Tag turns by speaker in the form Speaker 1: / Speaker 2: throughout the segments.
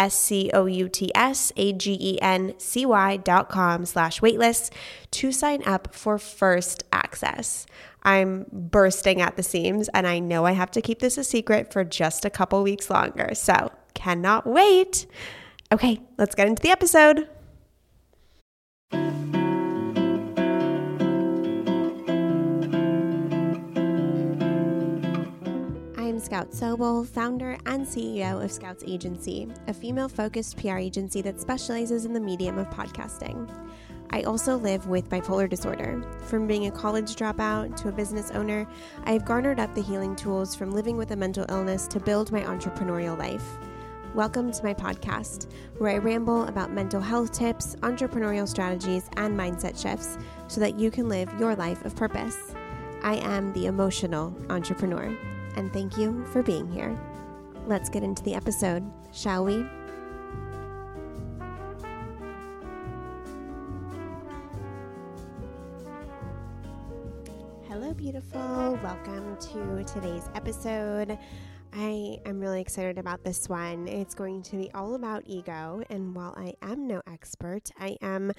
Speaker 1: S C O U T S A G E N C Y dot com slash waitlist to sign up for first access. I'm bursting at the seams and I know I have to keep this a secret for just a couple weeks longer. So cannot wait. Okay, let's get into the episode. Scout Sobel, founder and CEO of Scouts Agency, a female focused PR agency that specializes in the medium of podcasting. I also live with bipolar disorder. From being a college dropout to a business owner, I have garnered up the healing tools from living with a mental illness to build my entrepreneurial life. Welcome to my podcast, where I ramble about mental health tips, entrepreneurial strategies, and mindset shifts so that you can live your life of purpose. I am the emotional entrepreneur and thank you for being here. Let's get into the episode, shall we? Hello, beautiful. Welcome to today's episode. I am really excited about this one. It's going to be all about ego, and while I am no expert, I am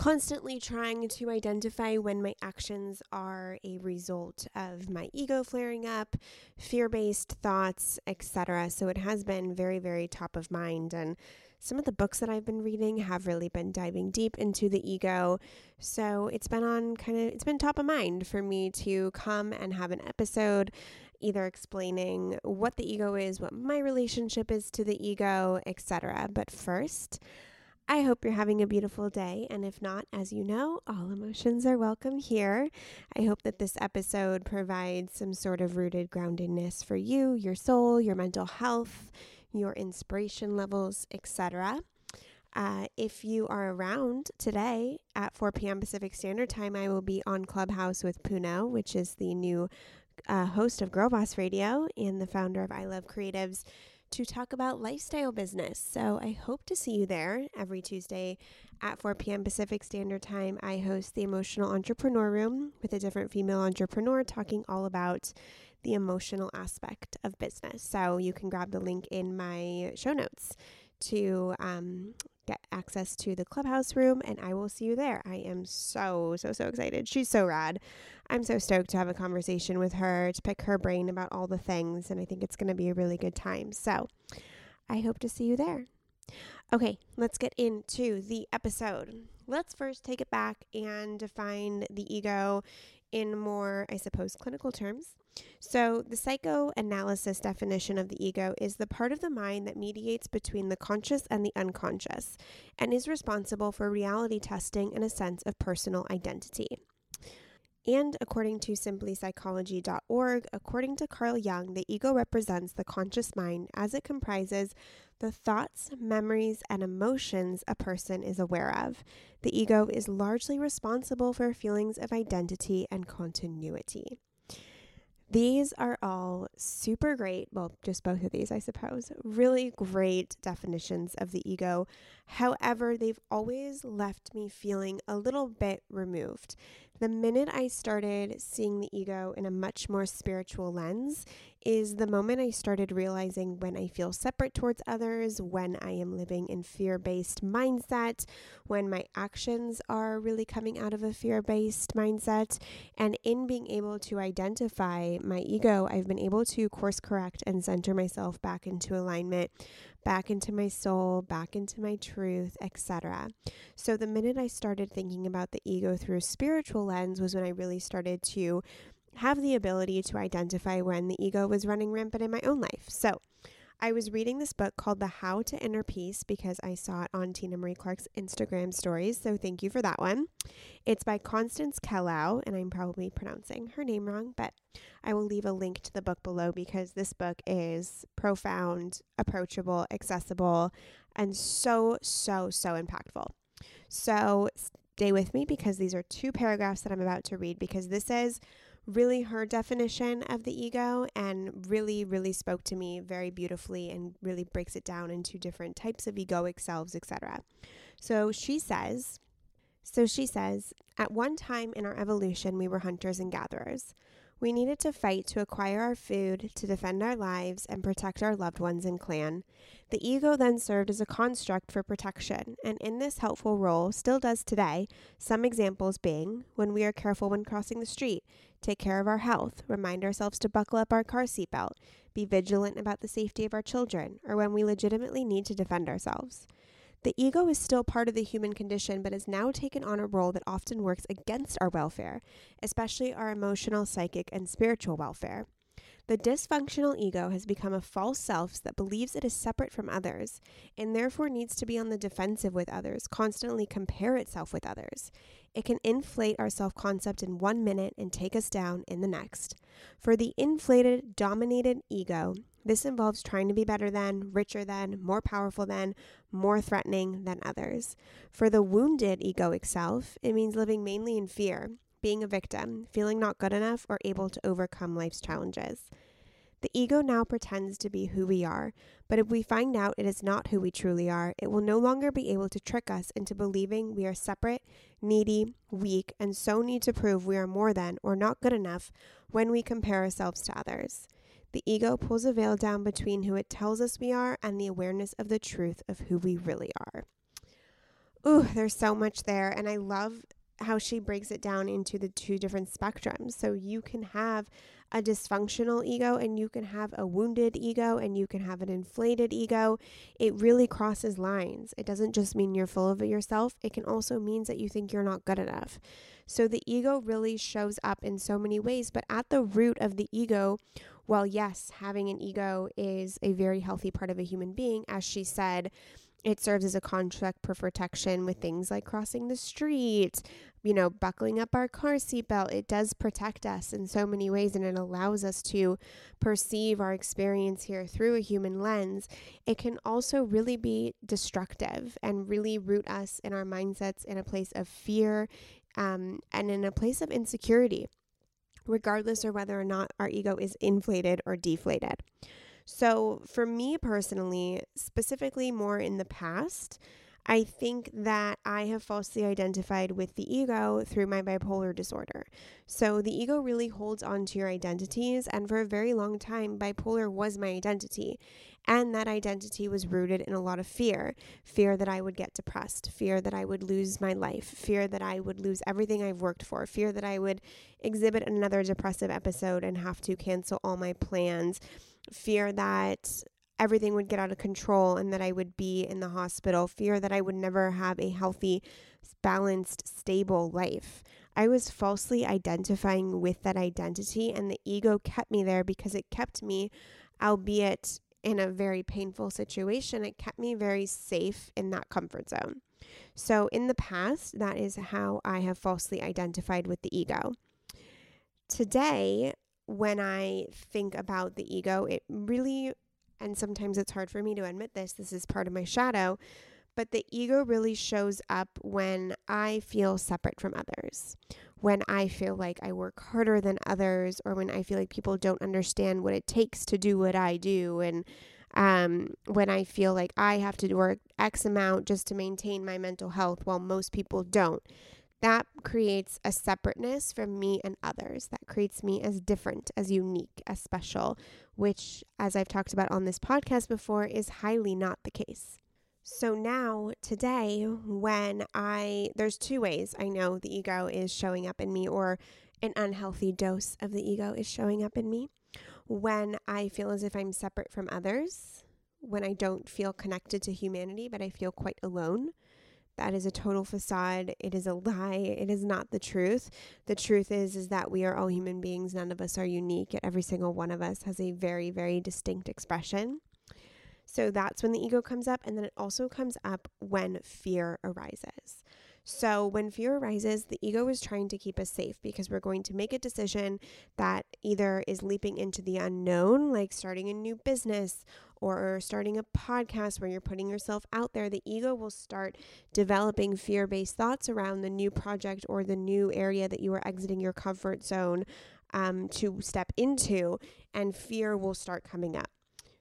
Speaker 1: constantly trying to identify when my actions are a result of my ego flaring up, fear-based thoughts, etc. So it has been very very top of mind and some of the books that I've been reading have really been diving deep into the ego. So it's been on kind of it's been top of mind for me to come and have an episode either explaining what the ego is, what my relationship is to the ego, etc. But first, I hope you're having a beautiful day. And if not, as you know, all emotions are welcome here. I hope that this episode provides some sort of rooted groundedness for you, your soul, your mental health, your inspiration levels, etc. Uh, if you are around today at 4 p.m. Pacific Standard Time, I will be on Clubhouse with Puno, which is the new uh, host of Girl Boss Radio and the founder of I Love Creatives to talk about lifestyle business. So I hope to see you there every Tuesday at 4 p.m. Pacific Standard Time. I host the Emotional Entrepreneur Room with a different female entrepreneur talking all about the emotional aspect of business. So you can grab the link in my show notes to um, get access to the clubhouse room, and I will see you there. I am so, so, so excited. She's so rad. I'm so stoked to have a conversation with her, to pick her brain about all the things, and I think it's going to be a really good time. So I hope to see you there. Okay, let's get into the episode. Let's first take it back and define the ego in more, I suppose, clinical terms. So, the psychoanalysis definition of the ego is the part of the mind that mediates between the conscious and the unconscious and is responsible for reality testing and a sense of personal identity. And according to simplypsychology.org, according to Carl Jung, the ego represents the conscious mind as it comprises the thoughts, memories, and emotions a person is aware of. The ego is largely responsible for feelings of identity and continuity. These are all super great, well, just both of these, I suppose, really great definitions of the ego. However, they've always left me feeling a little bit removed. The minute I started seeing the ego in a much more spiritual lens is the moment I started realizing when I feel separate towards others, when I am living in fear based mindset, when my actions are really coming out of a fear based mindset. And in being able to identify my ego, I've been able to course correct and center myself back into alignment back into my soul, back into my truth, etc. So the minute I started thinking about the ego through a spiritual lens was when I really started to have the ability to identify when the ego was running rampant in my own life. So I was reading this book called The How to Inner Peace because I saw it on Tina Marie Clark's Instagram stories. So thank you for that one. It's by Constance Kellough, and I'm probably pronouncing her name wrong, but I will leave a link to the book below because this book is profound, approachable, accessible, and so, so, so impactful. So stay with me because these are two paragraphs that I'm about to read because this is really her definition of the ego and really, really spoke to me very beautifully and really breaks it down into different types of egoic selves, etc. So she says, so she says, at one time in our evolution, we were hunters and gatherers. We needed to fight to acquire our food, to defend our lives, and protect our loved ones and clan. The ego then served as a construct for protection, and in this helpful role still does today, some examples being when we are careful when crossing the street, take care of our health, remind ourselves to buckle up our car seatbelt, be vigilant about the safety of our children, or when we legitimately need to defend ourselves. The ego is still part of the human condition, but has now taken on a role that often works against our welfare, especially our emotional, psychic, and spiritual welfare. The dysfunctional ego has become a false self that believes it is separate from others and therefore needs to be on the defensive with others, constantly compare itself with others. It can inflate our self concept in one minute and take us down in the next. For the inflated, dominated ego, this involves trying to be better than, richer than, more powerful than, more threatening than others. For the wounded egoic self, it means living mainly in fear, being a victim, feeling not good enough or able to overcome life's challenges. The ego now pretends to be who we are, but if we find out it is not who we truly are, it will no longer be able to trick us into believing we are separate, needy, weak, and so need to prove we are more than or not good enough when we compare ourselves to others. The ego pulls a veil down between who it tells us we are and the awareness of the truth of who we really are. Ooh, there's so much there. And I love how she breaks it down into the two different spectrums. So you can have a dysfunctional ego and you can have a wounded ego and you can have an inflated ego. It really crosses lines. It doesn't just mean you're full of yourself, it can also mean that you think you're not good enough. So the ego really shows up in so many ways, but at the root of the ego well, yes, having an ego is a very healthy part of a human being. As she said, it serves as a contract for protection with things like crossing the street, you know, buckling up our car seatbelt. It does protect us in so many ways and it allows us to perceive our experience here through a human lens. It can also really be destructive and really root us in our mindsets in a place of fear um, and in a place of insecurity regardless of whether or not our ego is inflated or deflated. So, for me personally, specifically more in the past, I think that I have falsely identified with the ego through my bipolar disorder. So the ego really holds on to your identities, and for a very long time, bipolar was my identity. And that identity was rooted in a lot of fear fear that I would get depressed, fear that I would lose my life, fear that I would lose everything I've worked for, fear that I would exhibit another depressive episode and have to cancel all my plans, fear that everything would get out of control and that I would be in the hospital, fear that I would never have a healthy, balanced, stable life. I was falsely identifying with that identity, and the ego kept me there because it kept me, albeit in a very painful situation, it kept me very safe in that comfort zone. So, in the past, that is how I have falsely identified with the ego. Today, when I think about the ego, it really and sometimes it's hard for me to admit this, this is part of my shadow, but the ego really shows up when I feel separate from others, when I feel like I work harder than others, or when I feel like people don't understand what it takes to do what I do, and um, when I feel like I have to work X amount just to maintain my mental health while most people don't. That creates a separateness from me and others. That creates me as different, as unique, as special, which, as I've talked about on this podcast before, is highly not the case. So now, today, when I, there's two ways I know the ego is showing up in me, or an unhealthy dose of the ego is showing up in me. When I feel as if I'm separate from others, when I don't feel connected to humanity, but I feel quite alone. That is a total facade. It is a lie. It is not the truth. The truth is is that we are all human beings. None of us are unique. Every single one of us has a very very distinct expression. So that's when the ego comes up. And then it also comes up when fear arises. So, when fear arises, the ego is trying to keep us safe because we're going to make a decision that either is leaping into the unknown, like starting a new business or starting a podcast where you're putting yourself out there. The ego will start developing fear based thoughts around the new project or the new area that you are exiting your comfort zone um, to step into, and fear will start coming up.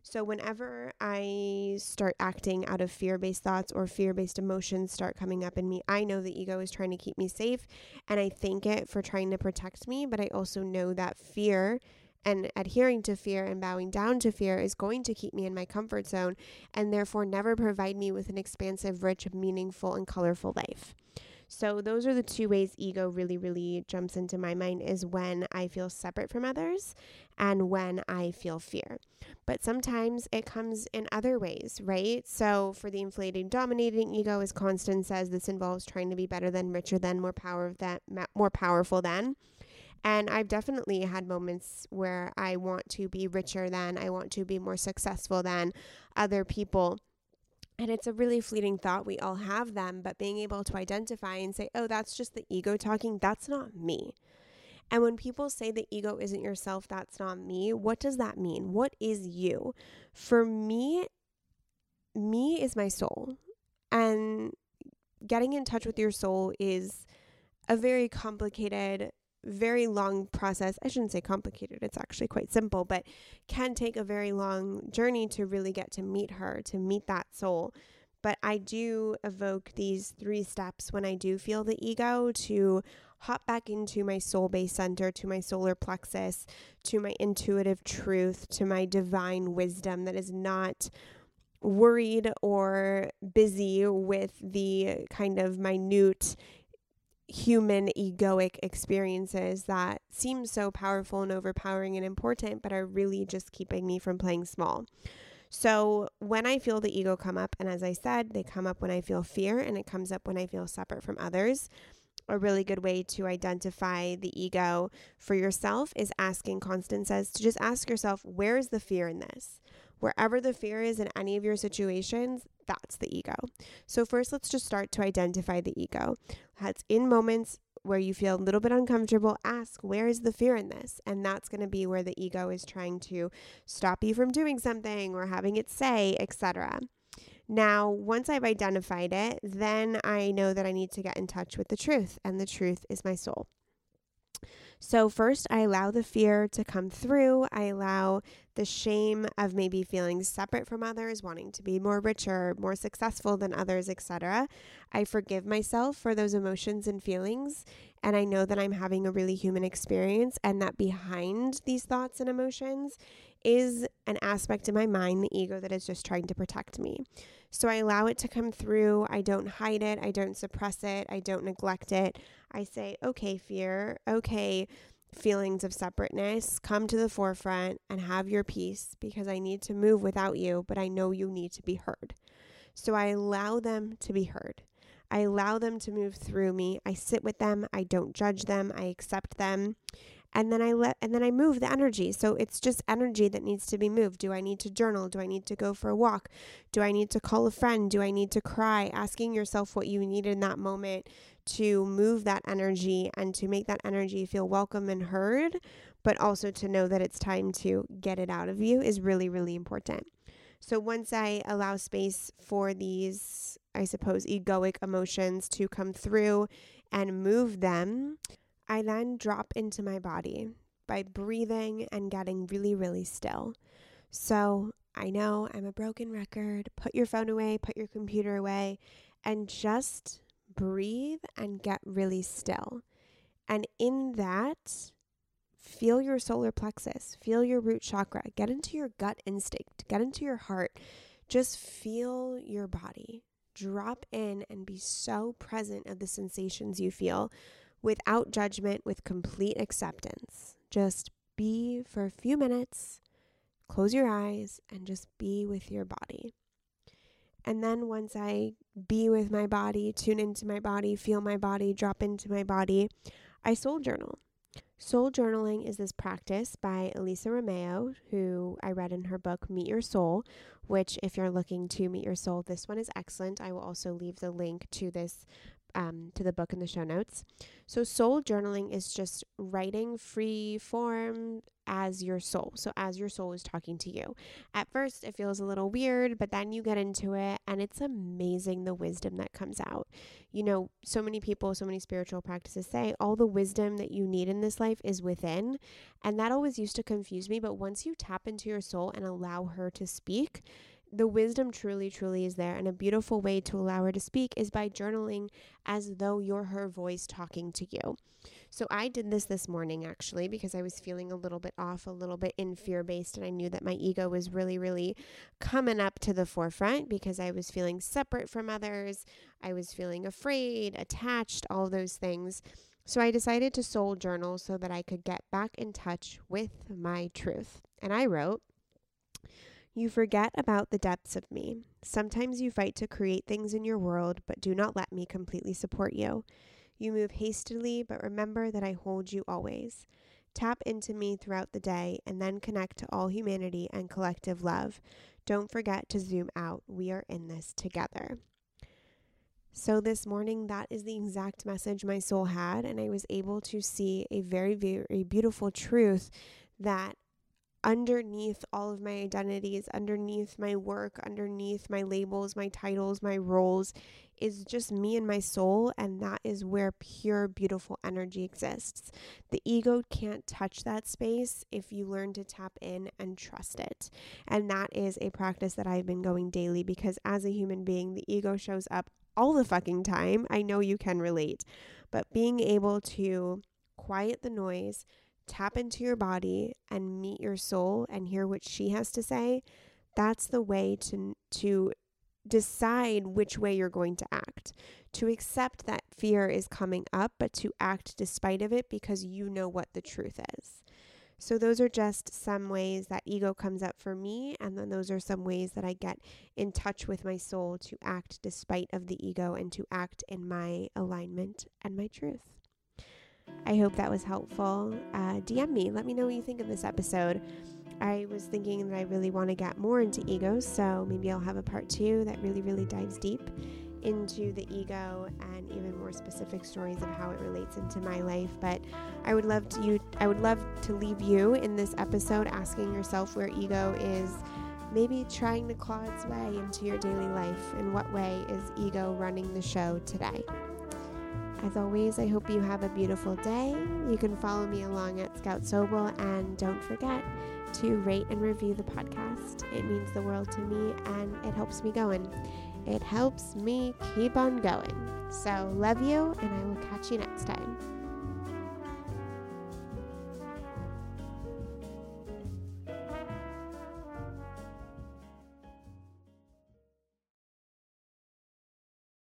Speaker 1: So, whenever I start acting out of fear based thoughts or fear based emotions start coming up in me, I know the ego is trying to keep me safe and I thank it for trying to protect me. But I also know that fear and adhering to fear and bowing down to fear is going to keep me in my comfort zone and therefore never provide me with an expansive, rich, meaningful, and colorful life. So those are the two ways ego really, really jumps into my mind is when I feel separate from others and when I feel fear. But sometimes it comes in other ways, right? So for the inflated, dominating ego, as Constance says, this involves trying to be better than, richer than, more power than, more powerful than. And I've definitely had moments where I want to be richer than, I want to be more successful than other people. And it's a really fleeting thought. We all have them, but being able to identify and say, oh, that's just the ego talking, that's not me. And when people say the ego isn't yourself, that's not me, what does that mean? What is you? For me, me is my soul. And getting in touch with your soul is a very complicated very long process. I shouldn't say complicated, it's actually quite simple, but can take a very long journey to really get to meet her, to meet that soul. But I do evoke these three steps when I do feel the ego to hop back into my soul base center, to my solar plexus, to my intuitive truth, to my divine wisdom that is not worried or busy with the kind of minute human egoic experiences that seem so powerful and overpowering and important, but are really just keeping me from playing small. So, when I feel the ego come up, and as I said, they come up when I feel fear and it comes up when I feel separate from others. A really good way to identify the ego for yourself is asking, Constance says, to just ask yourself, where is the fear in this? Wherever the fear is in any of your situations, that's the ego. So, first, let's just start to identify the ego. That's in moments where you feel a little bit uncomfortable, ask, where is the fear in this? And that's going to be where the ego is trying to stop you from doing something or having it say, etc. Now, once I've identified it, then I know that I need to get in touch with the truth, and the truth is my soul. So, first, I allow the fear to come through. I allow the shame of maybe feeling separate from others, wanting to be more richer, more successful than others, etc. I forgive myself for those emotions and feelings, and I know that I'm having a really human experience, and that behind these thoughts and emotions is an aspect of my mind, the ego, that is just trying to protect me. So I allow it to come through. I don't hide it. I don't suppress it. I don't neglect it. I say, okay, fear, okay, feelings of separateness, come to the forefront and have your peace because I need to move without you, but I know you need to be heard. So I allow them to be heard. I allow them to move through me. I sit with them. I don't judge them. I accept them and then I let and then I move the energy. So it's just energy that needs to be moved. Do I need to journal? Do I need to go for a walk? Do I need to call a friend? Do I need to cry? Asking yourself what you need in that moment to move that energy and to make that energy feel welcome and heard, but also to know that it's time to get it out of you is really really important. So once I allow space for these I suppose egoic emotions to come through and move them, I then drop into my body by breathing and getting really, really still. So I know I'm a broken record. Put your phone away, put your computer away, and just breathe and get really still. And in that, feel your solar plexus, feel your root chakra, get into your gut instinct, get into your heart. Just feel your body. Drop in and be so present of the sensations you feel without judgment, with complete acceptance. Just be for a few minutes, close your eyes, and just be with your body. And then once I be with my body, tune into my body, feel my body, drop into my body, I soul journal. Soul journaling is this practice by Elisa Romeo, who I read in her book Meet Your Soul, which, if you're looking to meet your soul, this one is excellent. I will also leave the link to this um, to the book in the show notes. So, soul journaling is just writing free form as your soul. So, as your soul is talking to you. At first, it feels a little weird, but then you get into it, and it's amazing the wisdom that comes out. You know, so many people, so many spiritual practices say all the wisdom that you need in this life is within. And that always used to confuse me. But once you tap into your soul and allow her to speak, the wisdom truly, truly is there. And a beautiful way to allow her to speak is by journaling as though you're her voice talking to you. So I did this this morning actually because I was feeling a little bit off, a little bit in fear based. And I knew that my ego was really, really coming up to the forefront because I was feeling separate from others. I was feeling afraid, attached, all those things. So I decided to soul journal so that I could get back in touch with my truth. And I wrote, you forget about the depths of me. Sometimes you fight to create things in your world, but do not let me completely support you. You move hastily, but remember that I hold you always. Tap into me throughout the day and then connect to all humanity and collective love. Don't forget to zoom out. We are in this together. So, this morning, that is the exact message my soul had, and I was able to see a very, very beautiful truth that underneath all of my identities, underneath my work, underneath my labels, my titles, my roles, is just me and my soul. And that is where pure, beautiful energy exists. The ego can't touch that space if you learn to tap in and trust it. And that is a practice that I've been going daily because as a human being, the ego shows up all the fucking time. I know you can relate, but being able to quiet the noise, tap into your body and meet your soul and hear what she has to say, that's the way to to decide which way you're going to act. To accept that fear is coming up, but to act despite of it because you know what the truth is. So those are just some ways that ego comes up for me and then those are some ways that I get in touch with my soul to act despite of the ego and to act in my alignment and my truth. I hope that was helpful. Uh, DM me. Let me know what you think of this episode. I was thinking that I really want to get more into egos, so maybe I'll have a part two that really, really dives deep into the ego and even more specific stories of how it relates into my life. But I would love to you I would love to leave you in this episode asking yourself where ego is maybe trying to claw its way into your daily life. In what way is ego running the show today? As always, I hope you have a beautiful day. You can follow me along at Scout Sobel and don't forget to rate and review the podcast. It means the world to me and it helps me going. It helps me keep on going. So, love you, and I will catch you next time.